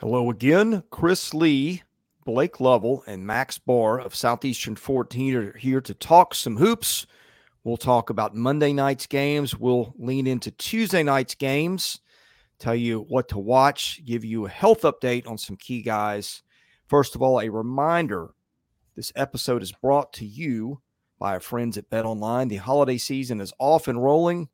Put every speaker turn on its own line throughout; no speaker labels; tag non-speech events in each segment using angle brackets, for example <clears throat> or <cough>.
Hello again. Chris Lee, Blake Lovell, and Max Barr of Southeastern 14 are here to talk some hoops. We'll talk about Monday night's games. We'll lean into Tuesday night's games, tell you what to watch, give you a health update on some key guys. First of all, a reminder this episode is brought to you by our friends at Bet Online. The holiday season is off and rolling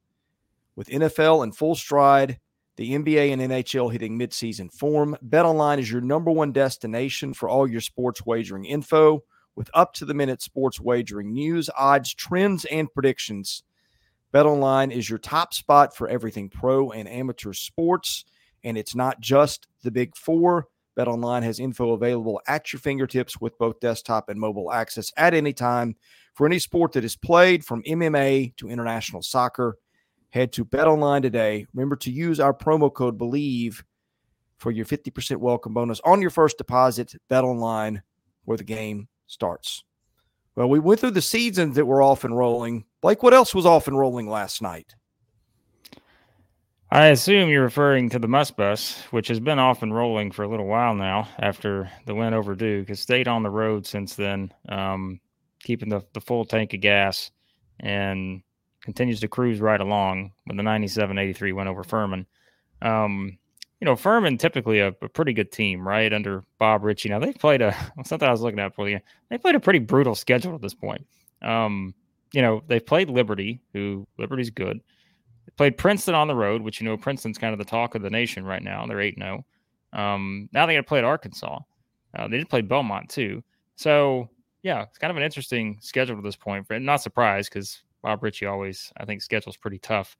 with NFL in full stride the NBA and NHL hitting midseason form. BetOnline is your number one destination for all your sports wagering info with up to the minute sports wagering news, odds, trends, and predictions. BetOnline is your top spot for everything pro and amateur sports, and it's not just the big four. BetOnline has info available at your fingertips with both desktop and mobile access at any time for any sport that is played, from MMA to international soccer. Head to Bet Online today. Remember to use our promo code BLEAV for your 50% welcome bonus on your first deposit. Bet Online, where the game starts. Well, we went through the seasons that were off and rolling. Like, what else was off and rolling last night?
I assume you're referring to the Muss Bus, which has been off and rolling for a little while now after the win over Duke. Has stayed on the road since then, um, keeping the, the full tank of gas. And continues to cruise right along with the 97-83 win over Furman. Um, you know, Furman typically a, a, pretty good team, right? Under Bob Richey. Now they've played a <laughs> something I was looking at for you. They played a pretty brutal schedule at this point. Um, you know, they played Liberty, who Liberty's good. They played Princeton on the road, which you know Princeton's kind of the talk of the nation right now. They're eight zero. Oh. Um, now they got to play at Arkansas. Uh, they did play Belmont too. So yeah, it's kind of an interesting schedule at this point. Not surprised because Bob Richey always, I think, schedules pretty tough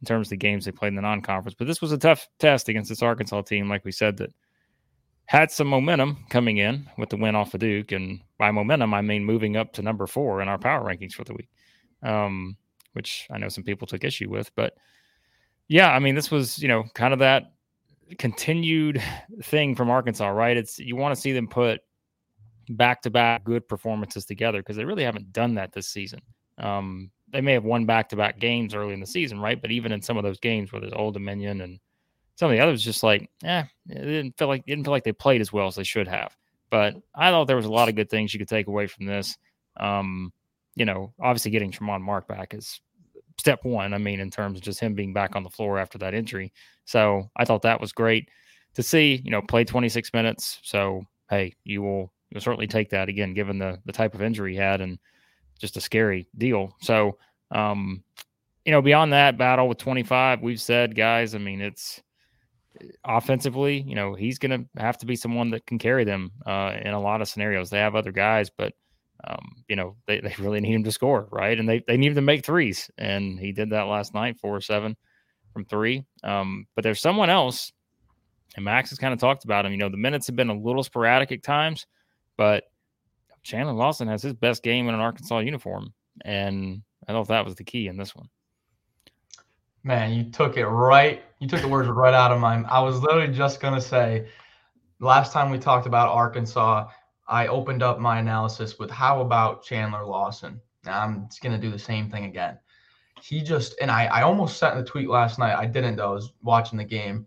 in terms of the games they played in the non-conference. But this was a tough test against this Arkansas team, like we said, that had some momentum coming in with the win off of Duke, and by momentum I mean moving up to number four in our power rankings for the week, um, which I know some people took issue with. But yeah, I mean, this was you know kind of that continued thing from Arkansas, right? It's you want to see them put back to back good performances together because they really haven't done that this season. Um, they may have won back to back games early in the season, right? But even in some of those games where there's Old Dominion and some of the others, just like, eh, it didn't feel like didn't feel like they played as well as they should have. But I thought there was a lot of good things you could take away from this. Um, you know, obviously getting Tramon Mark back is step one. I mean, in terms of just him being back on the floor after that injury. So I thought that was great to see. You know, play 26 minutes. So hey, you will you'll certainly take that again, given the the type of injury he had and just a scary deal. So, um, you know, beyond that battle with 25, we've said, guys, I mean, it's offensively, you know, he's going to have to be someone that can carry them uh, in a lot of scenarios. They have other guys, but, um, you know, they, they really need him to score, right? And they, they need him to make threes. And he did that last night, four or seven from three. Um, but there's someone else, and Max has kind of talked about him. You know, the minutes have been a little sporadic at times, but Chandler Lawson has his best game in an Arkansas uniform, and I thought that was the key in this one.
Man, you took it right. You took the words right out of my. I was literally just gonna say, last time we talked about Arkansas, I opened up my analysis with how about Chandler Lawson. I'm just gonna do the same thing again. He just and I, I almost sent the tweet last night. I didn't though. I was watching the game.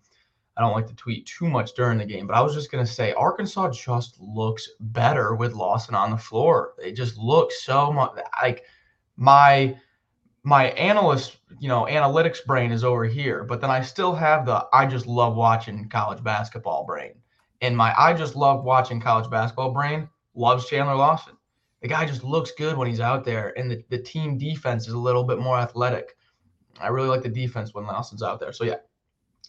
I don't like to tweet too much during the game, but I was just going to say Arkansas just looks better with Lawson on the floor. They just look so much like my my analyst, you know, analytics brain is over here, but then I still have the I just love watching college basketball brain. And my I just love watching college basketball brain loves Chandler Lawson. The guy just looks good when he's out there, and the, the team defense is a little bit more athletic. I really like the defense when Lawson's out there. So yeah,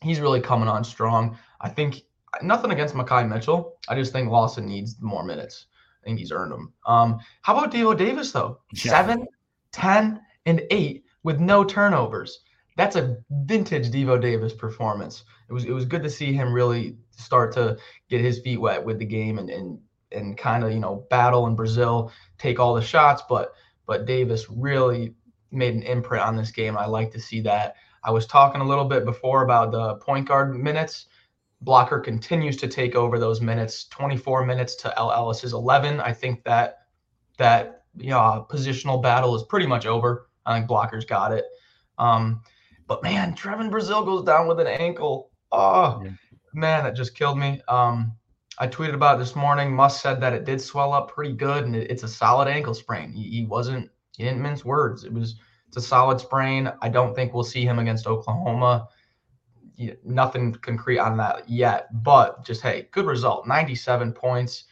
he's really coming on strong. I think nothing against Makhi Mitchell. I just think Lawson needs more minutes. I think he's earned them. Um, how about Devo Davis though? Yeah. Seven, 10, and eight with no turnovers. That's a vintage Devo Davis performance. It was it was good to see him really start to get his feet wet with the game and and and kind of you know battle in Brazile, take all the shots, but but Davis really made an imprint on this game. I like to see that. I was talking a little bit before about the point guard minutes. Blocker continues to take over those minutes. 24 minutes to El Ellis's 11. I think that that you know positional battle is pretty much over. I think Blocker's got it. Um, but man, Trevon Brazile goes down with an ankle. Oh, yeah. man, that just killed me. Um, I tweeted about it this morning. Muss said that it did swell up pretty good, and it, it's a solid ankle sprain. He, he wasn't he didn't mince words. It was it's a solid sprain. I don't think we'll see him against Oklahoma. Nothing concrete on that yet, but just hey, good result. 97 points.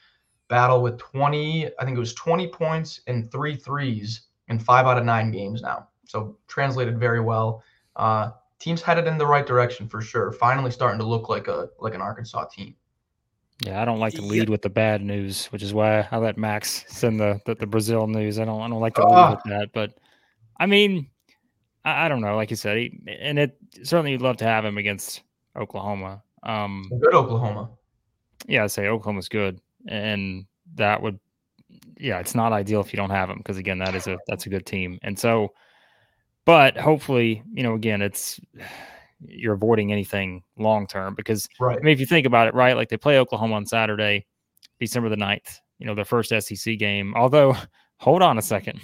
Battle with 20, I think it was 20 points and three threes in five out of nine games now. So translated very well. Uh, team's headed in the right direction for sure. Finally starting to look like a like an Arkansas team.
Yeah, I don't like to lead yeah. with the bad news, which is why I let Max send the, the, the Brazile news. I don't I don't like to lead uh, with that, but I mean, I, I, don't know. Like you said, he, and it certainly you'd love to have him against Oklahoma. Um,
good Oklahoma.
Yeah, I'd say Oklahoma's good, and that would, yeah, it's not ideal if you don't have him because again, that is a that's a good team, and so, but hopefully, you know, again, it's you're avoiding anything long term because right. I mean, if you think about it, right, like they play Oklahoma on Saturday, December the 9th, you know, their first SEC game. Although, <laughs> hold on a second,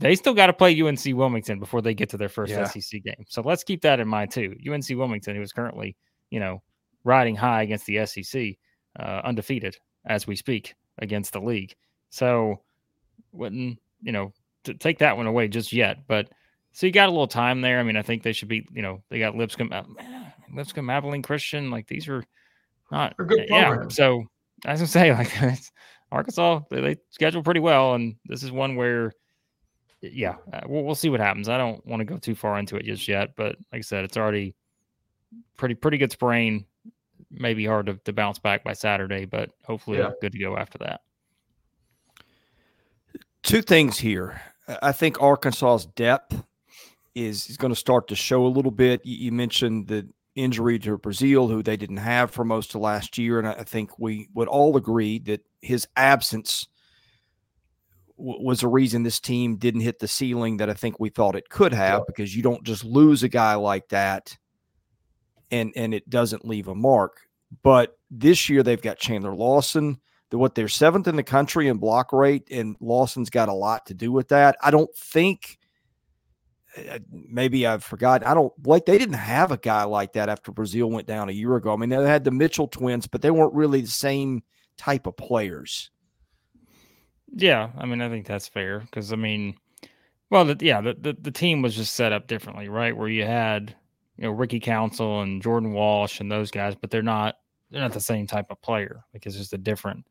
they still got to play UNC Wilmington before they get to their first yeah. SEC game. So let's keep that in mind too. UNC Wilmington, who is currently, you know, riding high against the SEC, uh, undefeated as we speak against the league. So wouldn't you know to take that one away just yet, but so you got a little time there. I mean, I think they should be, you know, they got Lipscomb, uh, Lipscomb, Abilene Christian. Like these are not
They're.
Yeah. So as I say, <laughs> like Arkansas, they, they schedule pretty well, and this is one where, yeah, uh, we'll, we'll see what happens. I don't want to go too far into it just yet, but like I said, it's already pretty pretty good sprain. Maybe hard to, to bounce back by Saturday, but hopefully yeah. good to go after that.
Two things here. I think Arkansas's depth is, is going to start to show a little bit. You, you, mentioned the injury to Brazile, who they didn't have for most of last year, and I think we would all agree that his absence w- was a reason this team didn't hit the ceiling that I think we thought it could have. Because you don't just lose a guy like that, and and it doesn't leave a mark. But this year they've got Chandler Lawson. The, what they're seventh in the country in block rate, and Lawson's got a lot to do with that. I don't think uh, maybe I've forgotten. I don't like they didn't have a guy like that after Brazile went down a year ago. I mean, they had the Mitchell twins, but they weren't really the same type of players.
Yeah, I mean, I think that's fair because I mean, well, the, yeah, the, the, the team was just set up differently, right? Where you had you know Ricky Council and Jordan Walsh and those guys, but they're not they're not the same type of player. Like it's just a different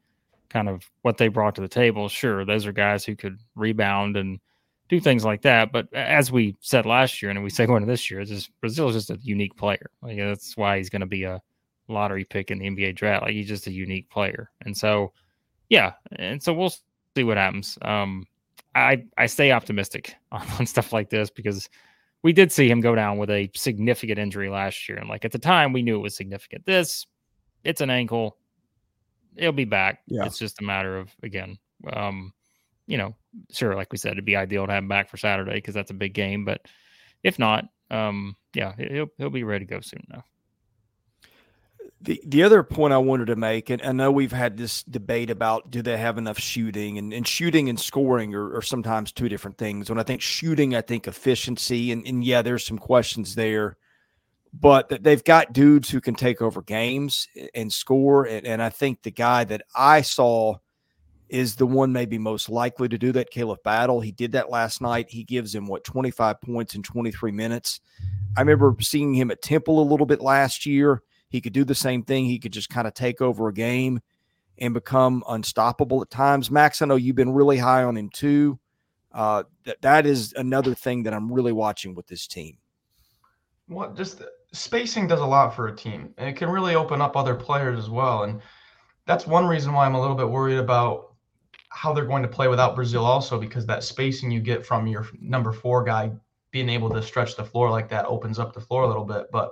kind of what they brought to the table. Sure, those are guys who could rebound and do things like that. But as we said last year, and we <laughs> say going into this year, it's just Brazile is just a unique player. Like that's why he's going to be a lottery pick in the NBA draft. Like he's just a unique player, and so yeah, and so we'll see what happens. Um, I I stay optimistic <laughs> on, on stuff like this because we did see him go down with a significant injury last year, and like at the time we knew it was significant. This it's an ankle. He'll be back. Yeah. It's just a matter of again, um, you know, sure, like we said, it'd be ideal to have him back for Saturday because that's a big game. But if not, um, yeah, he'll he'll be ready to go soon enough.
The the other point I wanted to make, and I know we've had this debate about do they have enough shooting, and, and shooting and scoring are, are sometimes two different things. When I think shooting, I think efficiency, and, and yeah, there's some questions there, but that they've got dudes who can take over games and score. And, and I think the guy that I saw is the one maybe most likely to do that. Khalif Battle. He did that last night. He gives him what 25 points in 23 minutes. I remember seeing him at Temple a little bit last year. He could do the same thing. He could just kind of take over a game and become unstoppable at times. Max, I know you've been really high on him too. Uh, that that is another thing that I'm really watching with this team.
What just spacing does a lot for a team, and it can really open up other players as well. And that's one reason why I'm a little bit worried about how they're going to play without Brazile, also because that spacing you get from your number four guy being able to stretch the floor like that opens up the floor a little bit. But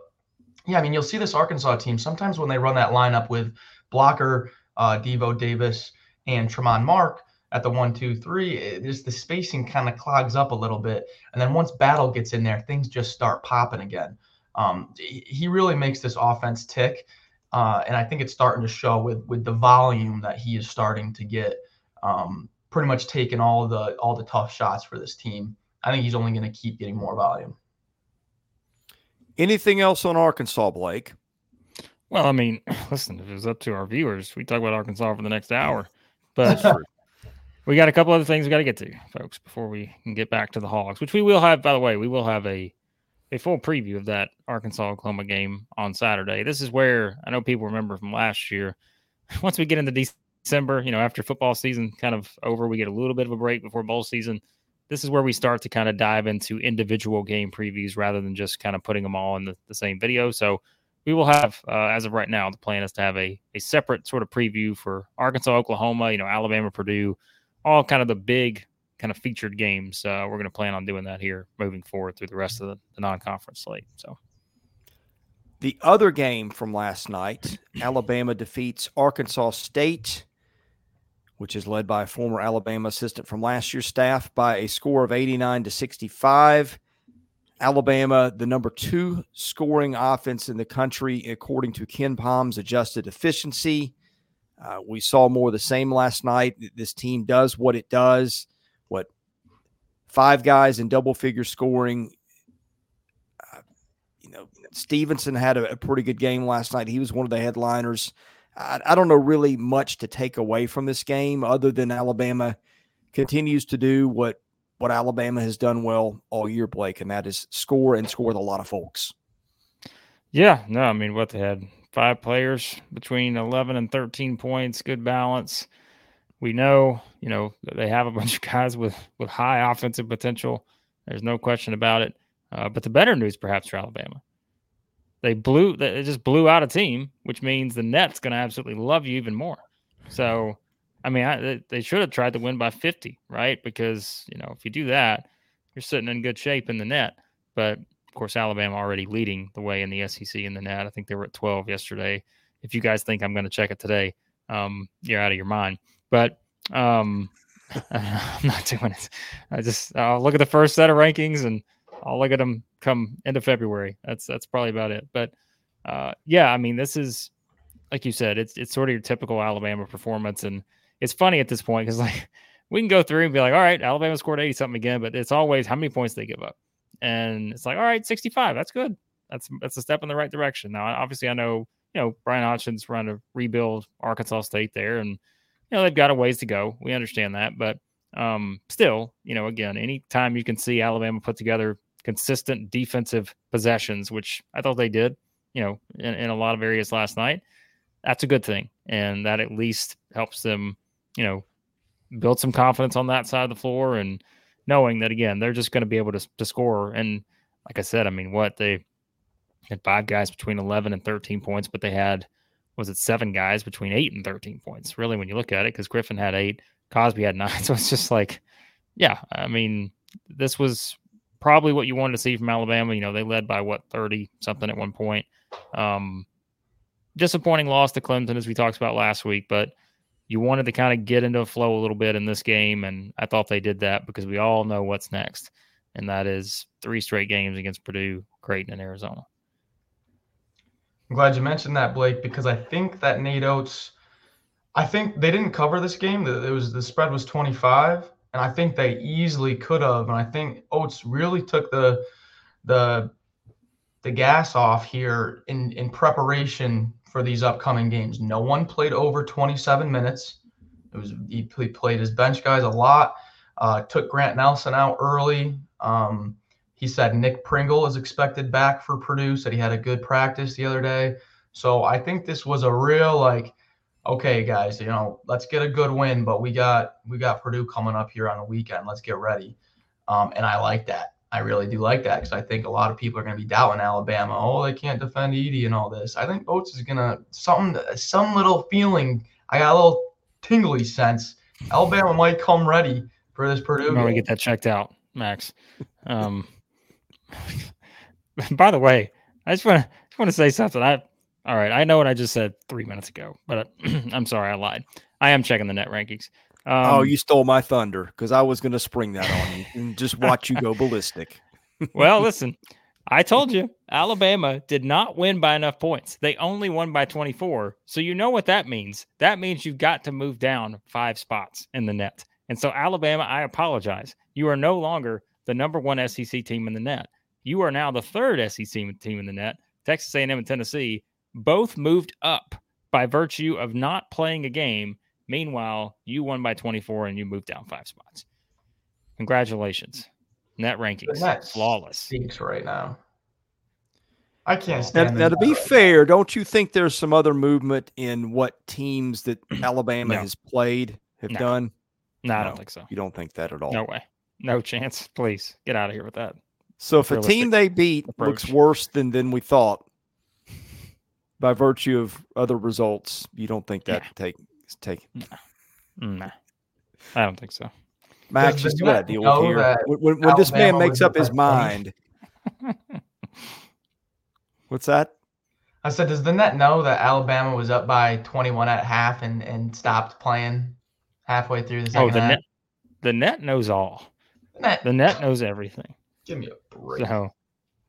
yeah, I mean, you'll see this Arkansas team sometimes when they run that lineup with blocker, uh, Devo Davis, and Tramon Mark at the one, two, three, it, just the spacing kind of clogs up a little bit. And then once Battle gets in there, things just start popping again. Um, he really makes this offense tick. Uh, and I think it's starting to show with with the volume that he is starting to get um, pretty much taken all the all the tough shots for this team. I think he's only going to keep getting more volume.
Anything else on Arkansas, Blake?
Well, I mean, <sighs> listen, if it was up to our viewers, we talk about Arkansas for the next hour. <laughs> But we got a couple other things we got to get to, folks, before we can get back to the Hogs, which we will have. By the way, we will have a a full preview of that Arkansas Oklahoma game on Saturday. This is where I know people remember from last year. <sighs> Once we get into December, you know, after football season kind of over, we get a little bit of a break before bowl season. This is where we start to kind of dive into individual game previews rather than just kind of putting them all in the, the same video. So we will have, uh, as of right now, the plan is to have a, a separate sort of preview for Arkansas, Oklahoma, you know, Alabama, Purdue, all kind of the big kind of featured games. Uh, we're going to plan on doing that here moving forward through the rest of the, the non conference slate. So.
The other game from last night, Alabama defeats Arkansas State, which is led by a former Alabama assistant from last year's staff by a score of 89 to 65. Alabama, the number two scoring offense in the country, according to KenPom's adjusted efficiency. Uh, we saw more of the same last night. This team does what it does. What five guys in double figure scoring. Uh, you know, Stevenson had a, a, pretty good game last night. He was one of the headliners. I, I don't know really much to take away from this game other than Alabama continues to do what what Alabama has done well all year, Blake, and that is score and score with a lot of folks.
Yeah, no, I mean, what they had five players between 11 and 13 points, good balance. We know, you know, they have a <laughs> bunch of guys with with high offensive potential. There's no question about it. Uh, but the better news, perhaps, for Alabama, they blew, they just blew out a team, which means the net's going to absolutely love you even more. So I mean, I, they should have tried to win by 50, right? Because, you know, if you do that, you're sitting in good shape in the net. But of course, Alabama already leading the way in the SEC in the net. I think they were at 12 yesterday. If you guys think I'm going to check it today, um, you're out of your mind. But um, <laughs> I'm not doing it. I just I'll look at the first set of rankings and I'll look at them come end of February. That's that's probably about it. But uh, yeah, I mean, this is like you said, it's it's sort of your typical Alabama performance, and it's funny at this point because <laughs> like we can go through and be like, all right, Alabama scored 80 something again, but it's always how many points they give up. And it's like, all right, 65, that's good. That's that's a step in the right direction. Now, obviously, I know, you know, Bryan Hodgson's trying to rebuild Arkansas State there, and you know, they've got a ways to go. We understand that, but um, still, you know, again, anytime you can see Alabama put together consistent defensive possessions, which I thought they did, you know, in, in a lot of areas last night, that's a good thing. And that at least helps them you know, build some confidence on that side of the floor and knowing that again they're just going to be able to, to score. And like I said, I mean, what they had five guys between 11 and 13 points, but they had was it seven guys between eight and 13 points? Really, when you look at it, because Griffen had eight, Cosby had nine, <laughs> so it's just like, yeah, I mean, this was probably what you wanted to see from Alabama. You know, they led by what 30 something at one point. Um, disappointing loss to Clemson, as we talked about last week, but you wanted to kind of get into a flow a little bit in this game, and I thought they did that because we all know what's next, and that is three straight games against Purdue, Creighton, and Arizona.
I'm glad you mentioned that, Blake, because I think that Nate Oats, I think they didn't cover this game. It was the spread was 25, and I think they easily could have. And I think Oats really took the the the gas off here in in preparation for these upcoming games. No one played over 27 minutes. It was he played his bench guys a lot. Uh, took Grant Nelson out early. Um, he said Nick Pringle is expected back for Purdue. Said he had a good practice the other day. So I think this was a real like, okay, guys, you know, let's get a good win, but we got we got Purdue coming up here on the weekend. Let's get ready. Um, and I like that. I really do like that because I think a lot of people are going to be doubting Alabama. Oh, they can't defend Edey and all this. I think Oats is going to something, some little feeling. I got a little tingly sense. Alabama might come ready for this Purdue.
When we get that checked out, Max. Um, <laughs> by the way, I just want to just want to say something. I all right. I know what I just said three minutes ago, but <clears throat> I'm sorry, I lied. I am checking the net rankings.
Oh, um, oh, you stole my thunder because I was going to spring that on you and just watch you go <laughs> ballistic.
well, <laughs> listen, I told you Alabama did not win by enough points. They only won by 24. So you know what that means. That means you've got to move down five spots in the net. And so Alabama, I apologize. You are no longer the number one SEC team in the net. You are now the third SEC team in the net. Texas A&M and Tennessee both moved up by virtue of not playing a game. Meanwhile, you won by 24 and you moved down five spots. Congratulations. Net rankings.
That's
Flawless.
Stinks right now. I can't
Now,
stand
now
them
to be
right
fair, don't you think there's some other movement in what teams that <clears throat> Alabama
No.
has played have
No.
done?
No, I don't think so.
You don't think that at all?
No way. No chance. Please get out of here with that.
So if a team they beat looks worse than than we thought, by virtue of other results, you don't think that
Yeah.
take take
Mm, Nah, I don't think so.
Max
Does
just
the
what I
net
deal with here.
that
When, when, when this man makes up his
up by 20?
mind, what's that?
I said, does the net know that Alabama was up by 21 at half and, and stopped playing halfway through the second
Oh, the
half?
net. The net knows all.
The net,
The net knows everything.
give me a break.
So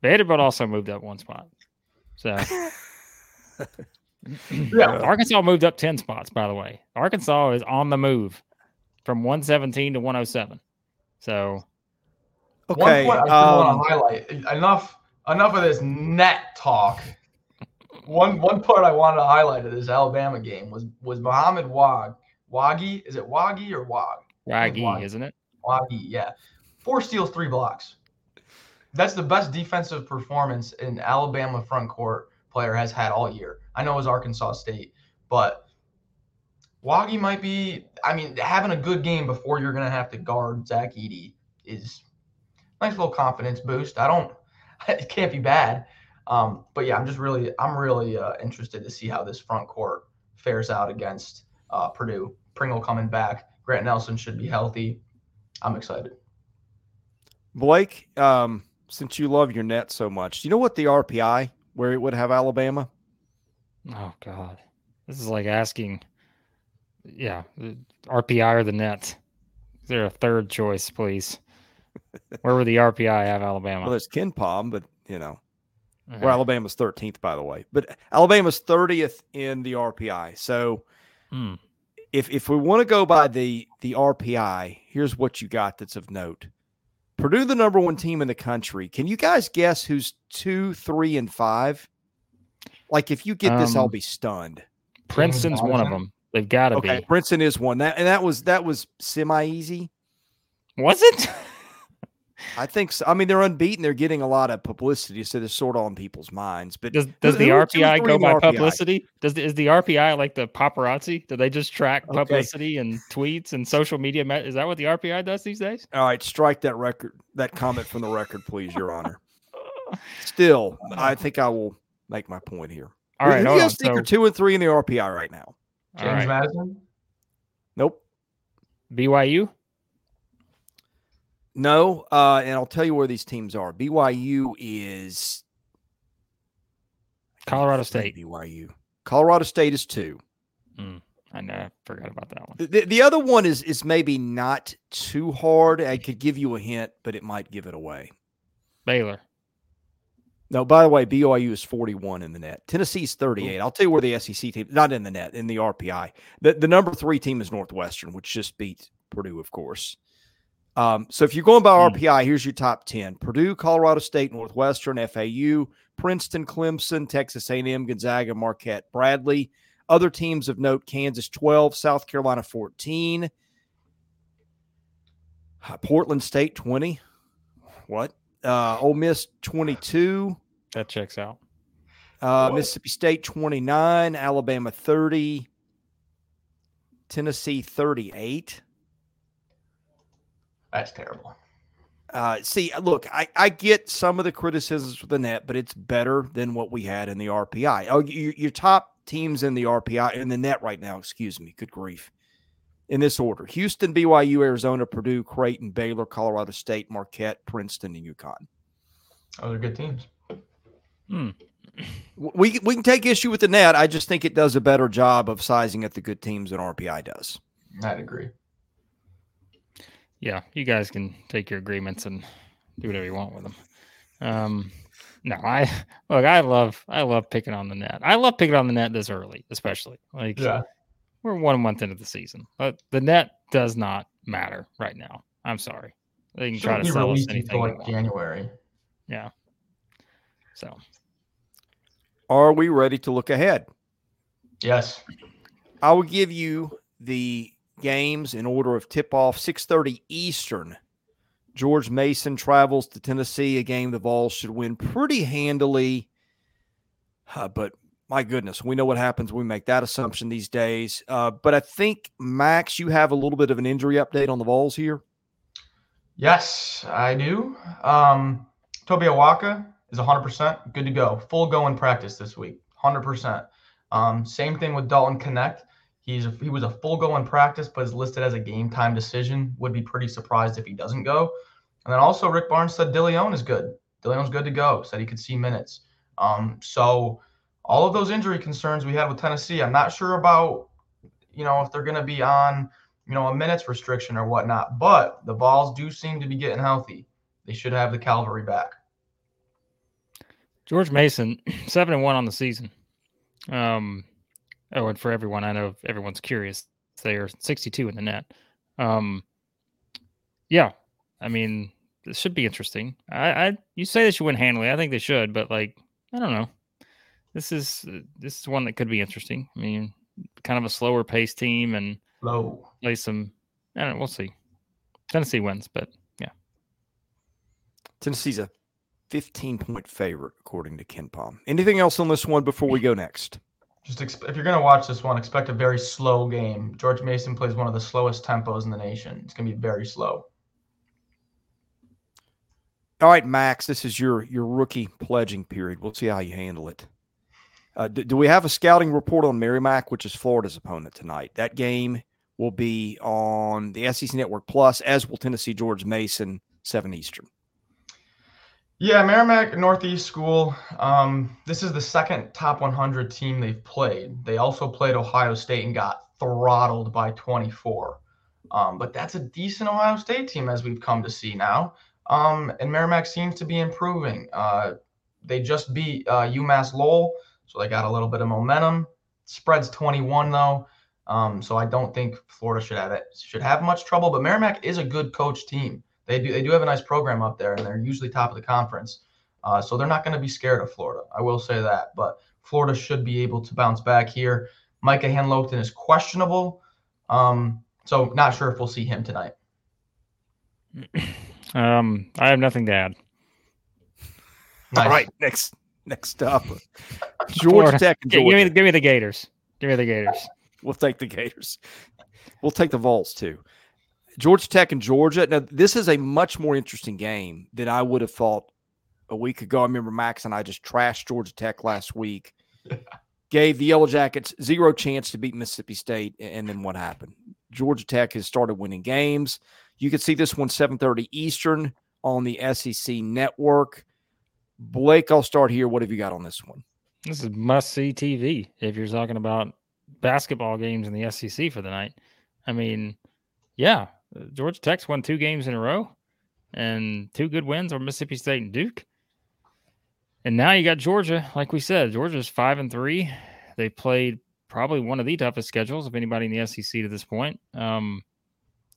Vanderbilt also moved up one spot. So <laughs> <laughs>
Yeah.
Arkansas moved up 10 spots, by the way. Arkansas is on the move from 117 to 107. So
Okay.
One point I do
um,
want to highlight enough enough of this net talk. One one part I wanted to highlight of this Alabama game was was Muhammad Wag Waggy. Is it Waggy or Wag?
Waggy,
Waggy.
isn't it?
Waggy, yeah. Four steals, three blocks. That's the best defensive performance in Alabama front court player has had all year. I know it was Arkansas State, but Waggy might be. I mean, having a good game before you're gonna have to guard Zach Edey is nice little confidence boost. I don't. <laughs> It can't be bad. Um, but yeah, I'm just really, I'm really uh, interested to see how this front court fares out against uh, Purdue. Pringle coming back. Grant Nelson should be healthy. I'm excited.
Blake, um, since you love your net so much, do you know what the RPI where it would have Alabama?
Oh God, this is like asking, yeah, RPI or the net. Is there a third choice, please? <laughs> Where would the RPI have Alabama?
Well, there's KenPom, but you know,
Okay.
where Alabama's 13th, by the way. But Alabama's 30th in the RPI. So
Hmm.
if if we want to go by the the RPI, here's what you got that's of note. Purdue, the number one team in the country. Can you guys guess who's two, three, and five? Like if you get this, I'll
Um,
be stunned.
Princeton's one of them. They've got to
Okay,
be.
Princeton is one. That and that was that was semi easy.
Was it? <laughs>
I think so. I mean, they're unbeaten. They're getting a lot of publicity, so they're sort of on people's minds. But
Does
who-
does the
who are
RPI go by
RPI?
publicity? Does the, is the RPI like the paparazzi? Do they just track
Okay.
publicity and tweets and social media? Is that what the RPI does these days?
All right, strike that record, that comment from the record, please, Your Honor. <laughs> Still, I think I will make my point here.
All right,
Who-
right,
who do you think
So,
are two and three in the RPI right now?
James
right.
Madison.
Nope.
BYU.
No, uh, and I'll tell you where these teams are. BYU is
Colorado State.
BYU. Colorado State is two.
I know. I forgot about that one.
The, the, the other one is is maybe not too hard. I could give you a hint, but it might give it away.
Baylor.
No, by the way, BYU is 41 in the net. Tennessee's 38. I'll tell you where the SEC team, not in the net, in the RPI. The, the number three team is Northwestern, which just beat Purdue, of course. Um, so if you're going by
Hmm.
RPI, here's your top 10. Purdue, Colorado State, Northwestern, FAU, Princeton, Clemson, Texas A&M, Gonzaga, Marquette, Bradley. Other teams of note, Kansas 12, South Carolina 14, uh, Portland State 20. What? Uh, Ole Miss 22.
That checks out.
Uh, Mississippi State 29, Alabama 30, Tennessee 38.
That's terrible.
Uh, see, look, I, I get some of the criticisms for the net, but it's better than what we had in the RPI. Oh, your, your top teams in the RPI in the net right now, excuse me, good grief. In this order Houston, BYU, Arizona, Purdue, Creighton, Baylor, Colorado State, Marquette, Princeton, and UConn.
Those are good teams.
W- We, we can take issue with the net. I just think it does a better job of sizing up the good teams than RPI does.
I'd agree.
Yeah, you guys can take your agreements and do whatever you want with them. Um, no, I look. I love. I love picking on the net. I love picking on the net this early, especially like
Yeah.
we're one month into the season, but the net does not matter right now. I'm sorry. They can try
Shouldn't
to
be
sell us anything.
like. January.
Yeah. So
Are we ready to look ahead?
Yes.
I will give you the games in order of tip off 6:30 Eastern. George Mason travels to Tennessee, a game the Vols should win pretty handily. Uh, but my goodness, we know what happens when we make that assumption these days. Uh, but I think, Max, you have a little bit of an injury update on the Vols here.
Yes, I do. Um, Tobe Awaka is 100% good to go. Full go in practice this week, 100%. Um, same thing with Dalton Knecht. He's a, he was a full go in practice, but is listed as a game time decision. Would be pretty surprised if he doesn't go. And then also Rick Barnes said Dilione is good. Dilione's good to go. Said he could see minutes. Um, so all of those injury concerns we had with Tennessee, I'm not sure about, you know, if they're going to be on, you know, a minutes restriction or whatnot. But the Vols do seem to be getting healthy. They should have the cavalry back.
George Mason, <clears throat> seven and one on the season. Um, oh, and for everyone, I know everyone's curious. They are 62 in the net. Um, yeah, I mean, this should be interesting. I, I, you say they should win handily. I think they should, but like, I don't know. This is this is one that could be interesting. I mean, kind of a slower pace team and
low
play some. I don't know. We'll see. Tennessee wins, but yeah.
Tennessee's a 15 point favorite, according to KenPom. Anything else on this one before we go next?
Just exp- if you're going to watch this one, expect a very slow game. George Mason plays one of the slowest tempos in the nation. It's going to be very slow.
All right, Max, this is your your rookie pledging period. We'll see how you handle it. Uh, do, do, we have a scouting report on Merrimack, which is Florida's opponent tonight? That game will be on the SEC Network Plus, as will Tennessee George Mason, seven Eastern.
Yeah, Merrimack Northeast School. Um, this is the second top 100 team they've played. They also played Ohio State and got throttled by 24. Um, but that's a decent Ohio State team, as we've come to see now. Um, and Merrimack seems to be improving. Uh, they just beat uh, UMass Lowell, so they got a little bit of momentum. Spreads 21 though, um, so I don't think Florida should have it should have much trouble. But Merrimack is a good coach team. They do they do have a nice program up there, and they're usually top of the conference. Uh, so they're not going to be scared of Florida. I will say that. But Florida should be able to bounce back here. Micah Handlogten is questionable, um, so not sure if we'll see him tonight. <clears throat>
Um, I have nothing to add.
Nice. All right, next next up, <laughs> Georgia Tech.
Georgia. Give me give me the Gators. Give me the Gators.
We'll take the Gators. We'll take the Vols too. Georgia Tech and Georgia. Now, this is a much more interesting game than I would have thought a week ago. I remember Max and I just trashed Georgia Tech last week. <laughs> Gave the Yellow Jackets zero chance to beat Mississippi State, and then what happened? Georgia Tech has started winning games. You can see this one 7:30 Eastern on the SEC network. Blake, I'll start here. What have you got on this one?
This is must see TV if you're talking about basketball games in the SEC for the night. I mean, yeah, Georgia Tech's won two games in a row and two good wins over Mississippi State and Duke. And now you got Georgia. Like we said, Georgia's five and three. They played probably one of the toughest schedules of anybody in the SEC to this point. Um,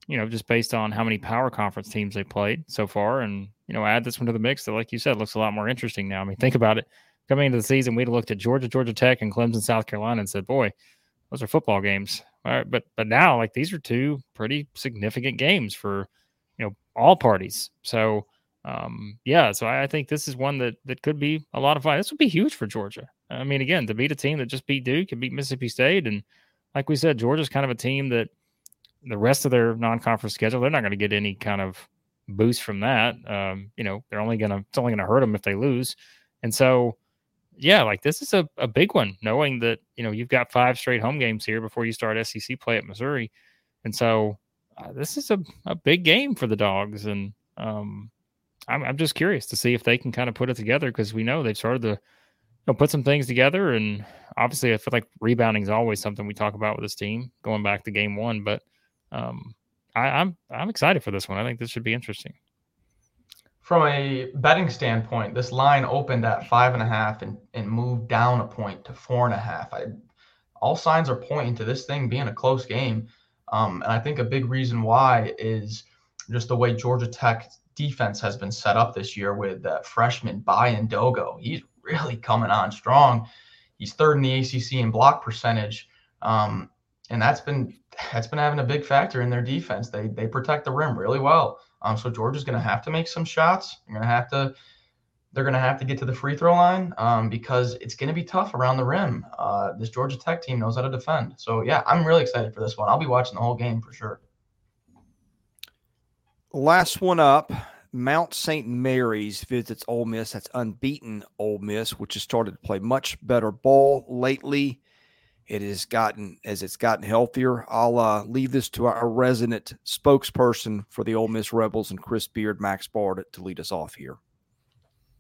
you know, just based on how many power conference teams they played so far, and you know, add this one to the mix that, like you said, looks a lot more interesting now. I mean, think about it. Coming into the season, we'd looked at Georgia, Georgia Tech, and Clemson, South Carolina, and said, "Boy, those are football games." All right, but but now like these are two pretty significant games for you know all parties. So um, yeah, so I, I, think this is one that that could be a lot of fun. This would be huge for Georgia. I mean, again, to beat a team that just beat Duke and beat Mississippi State, and like we said, Georgia's kind of a team that the rest of their non-conference schedule, they're not going to get any kind of boost from that. Um, you know, they're only going to it's only going to hurt them if they lose, and so yeah, like this is a, a big one, knowing that, you know, you've got five straight home games here before you start SEC play at Missouri. And so uh, this is a, a big game for the dogs. And um, I'm, I'm just curious to see if they can kind of put it together because we know they've started to you know, put some things together. And obviously, I feel like rebounding is always something we talk about with this team going back to game one. But um, I, I'm I'm excited for this one. I think this should be interesting
from a betting standpoint, this line opened at five and a half and, and moved down a point to four and a half. I, all signs are pointing to this thing being a close game. Um, and I think a big reason why is just the way Georgia Tech defense has been set up this year with uh, freshman Baye Ndongo. He's really coming on strong. He's third in the ACC in block percentage, um, and that's been that's been having a big factor in their defense. They they protect the rim really well. Um, so Georgia's going to have to make some shots. They're going to have to they're going to have to get to the free throw line um, because it's going to be tough around the rim. Uh, this Georgia Tech team knows how to defend. So yeah, I'm really excited for this one. I'll be watching the whole game for sure.
Last one up. Mount St. Mary's visits Ole Miss. That's unbeaten Ole Miss, which has started to play much better ball lately. It has gotten as it's gotten healthier. I'll uh, leave this to our resident spokesperson for the Ole Miss Rebels and Chris Beard, Max Barr, to lead us off here.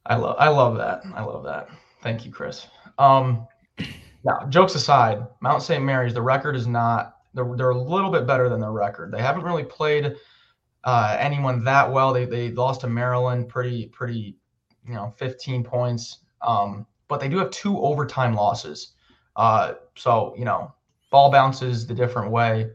I love I love that. I love that. Thank you, Chris. Um, now, jokes aside, Mount St. Mary's, the record is not. They're they're a little bit better than their record. They haven't really played uh, anyone that well. They they lost to Maryland pretty pretty, you know, 15 points. Um, but they do have two overtime losses. Uh, so you know, ball bounces the different way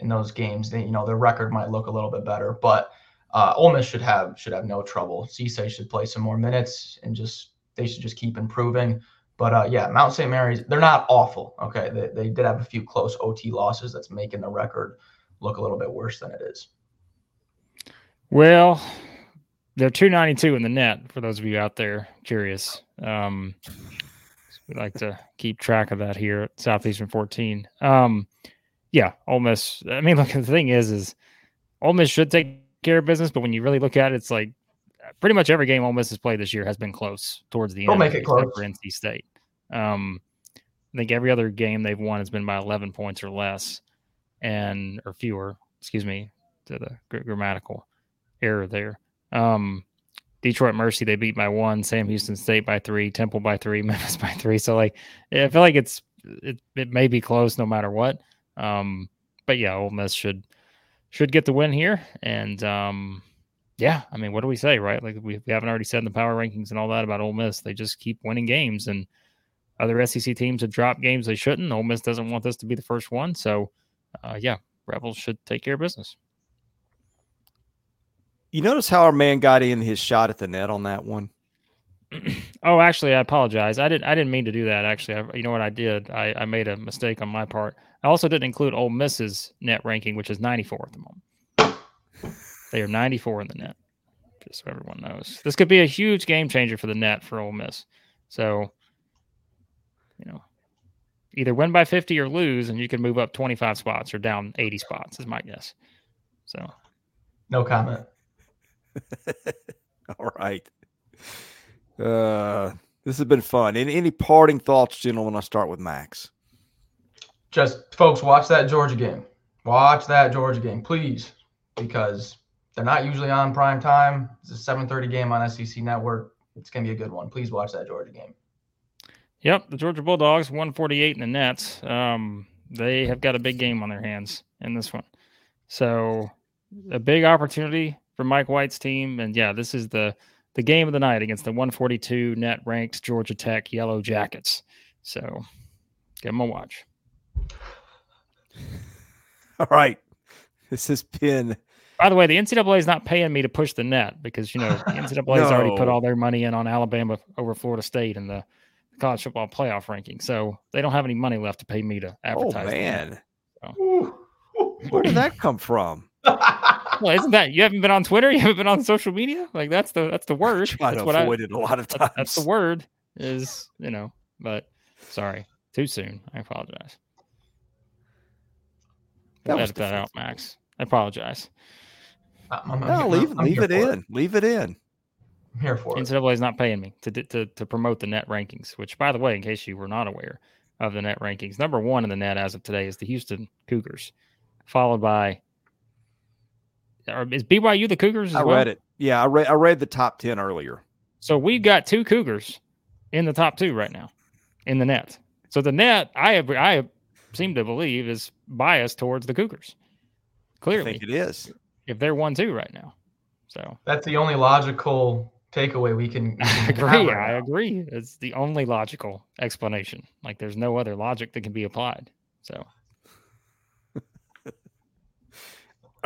in those games. They, you know, their record might look a little bit better, but uh, Ole Miss should have should have no trouble. Cisse should play some more minutes and just they should just keep improving. But uh, yeah, Mount St. Mary's they're not awful. Okay, they, they did have a few close OT losses that's making the record look a little bit worse than it is.
Well, they're 292 in the net for those of you out there curious. Um, we like to keep track of that here at Southeastern 14. Um, yeah, Ole Miss. I mean, <laughs> look, the thing is, is Ole Miss should take care of business, but when you really look at it, it's like pretty much every game Ole Miss has played this year has been close towards the
They'll
end.
make it close.
For NC State. Um, I think every other game they've won has been by 11 points or less, and or fewer. Excuse me, to the grammatical error there. Um, Detroit Mercy they beat by one, Sam Houston State by three, Temple by three, <laughs> Memphis by three. So like, I feel like it's it, it may be close no matter what. Um, but yeah, Ole Miss should should get the win here, and um, yeah, I mean, what do we say, right? Like we, we haven't already said in the power rankings and all that about Ole Miss. They just keep winning games, and other SEC teams have dropped games they shouldn't. Ole Miss doesn't want this to be the first one, so uh, yeah, Rebels should take care of business.
You notice how our man got in his shot at the net on that one? <clears throat>
oh, actually, I apologize. I didn't. I didn't mean to do that. Actually, I, you know what I did? I, I made a mistake on my part. I also didn't include Ole Miss's net ranking, which is 94 at the moment. They are 94 in the net, just so everyone knows. This could be a huge game changer for the net for Ole Miss. So, you know, either win by 50 or lose, and you can move up 25 spots or down 80 spots, is my guess. So,
No comment. <laughs>
All right. Uh, this has been fun. Any, any parting thoughts, gentlemen? I'll start with Max.
Just folks, watch that Georgia game. Watch that Georgia game, please, because they're not usually on prime time. It's a 7:30 game on SEC Network. It's gonna be a good one. Please watch that Georgia game.
Yep, the Georgia Bulldogs, 148 in the nets. Um, they have got a big game on their hands in this one. So a big opportunity for Mike White's team. And yeah, this is the the game of the night against the 142 net ranked Georgia Tech Yellow Jackets. So give them a watch. <laughs>
All right. This has been
By the way, the NCAA is not paying me to push the net because you know the <laughs> NCAA has already put all their money in on Alabama over Florida State in the college football playoff ranking. So they don't have any money left to pay me to
Oh
advertise. the net.
man. Where did that come from? <laughs>
Well, isn't that you haven't been on Twitter? You haven't been on social media? Like that's the that's the word.
Try
That's what I
avoid it a lot of times.
that's, that's the word is you know. But sorry, too soon. I apologize.
That
We'll
was
edit that out, Max. I apologize.
Uh, I'm, I'm-
No,
I'm-
leave
I'm
leave it
for
in. Leave it in.
I'm here for it.
NCAA is not paying me to, to to promote the net rankings. Which, by the way, in case you were not aware of the net rankings, number one in the net as of today is the Houston Cougars, followed by. Or is BYU the Cougars? As
I
well?
read it. Yeah, I read I read the top ten earlier.
So we've got two Cougars in the top two right now in the net. So the net, I have, I seem to believe, is biased towards the Cougars.
I
Clearly,
think it is.
if they're one two right now. So
That's the only logical takeaway we can. we <laughs> can have
agree.
right
I
now.
agree. It's the only logical explanation. Like there's no other logic that can be applied. So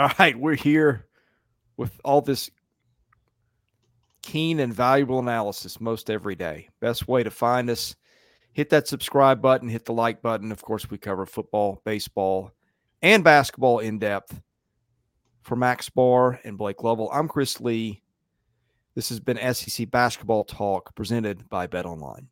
All right, we're here with all this keen and valuable analysis most every day. Best way to find us, hit that subscribe button, hit the like button. Of course, we cover football, baseball, and basketball in depth. For Max Barr and Blake Lovell, I'm Chris Lee. This has been SEC Basketball Talk presented by Bet Online.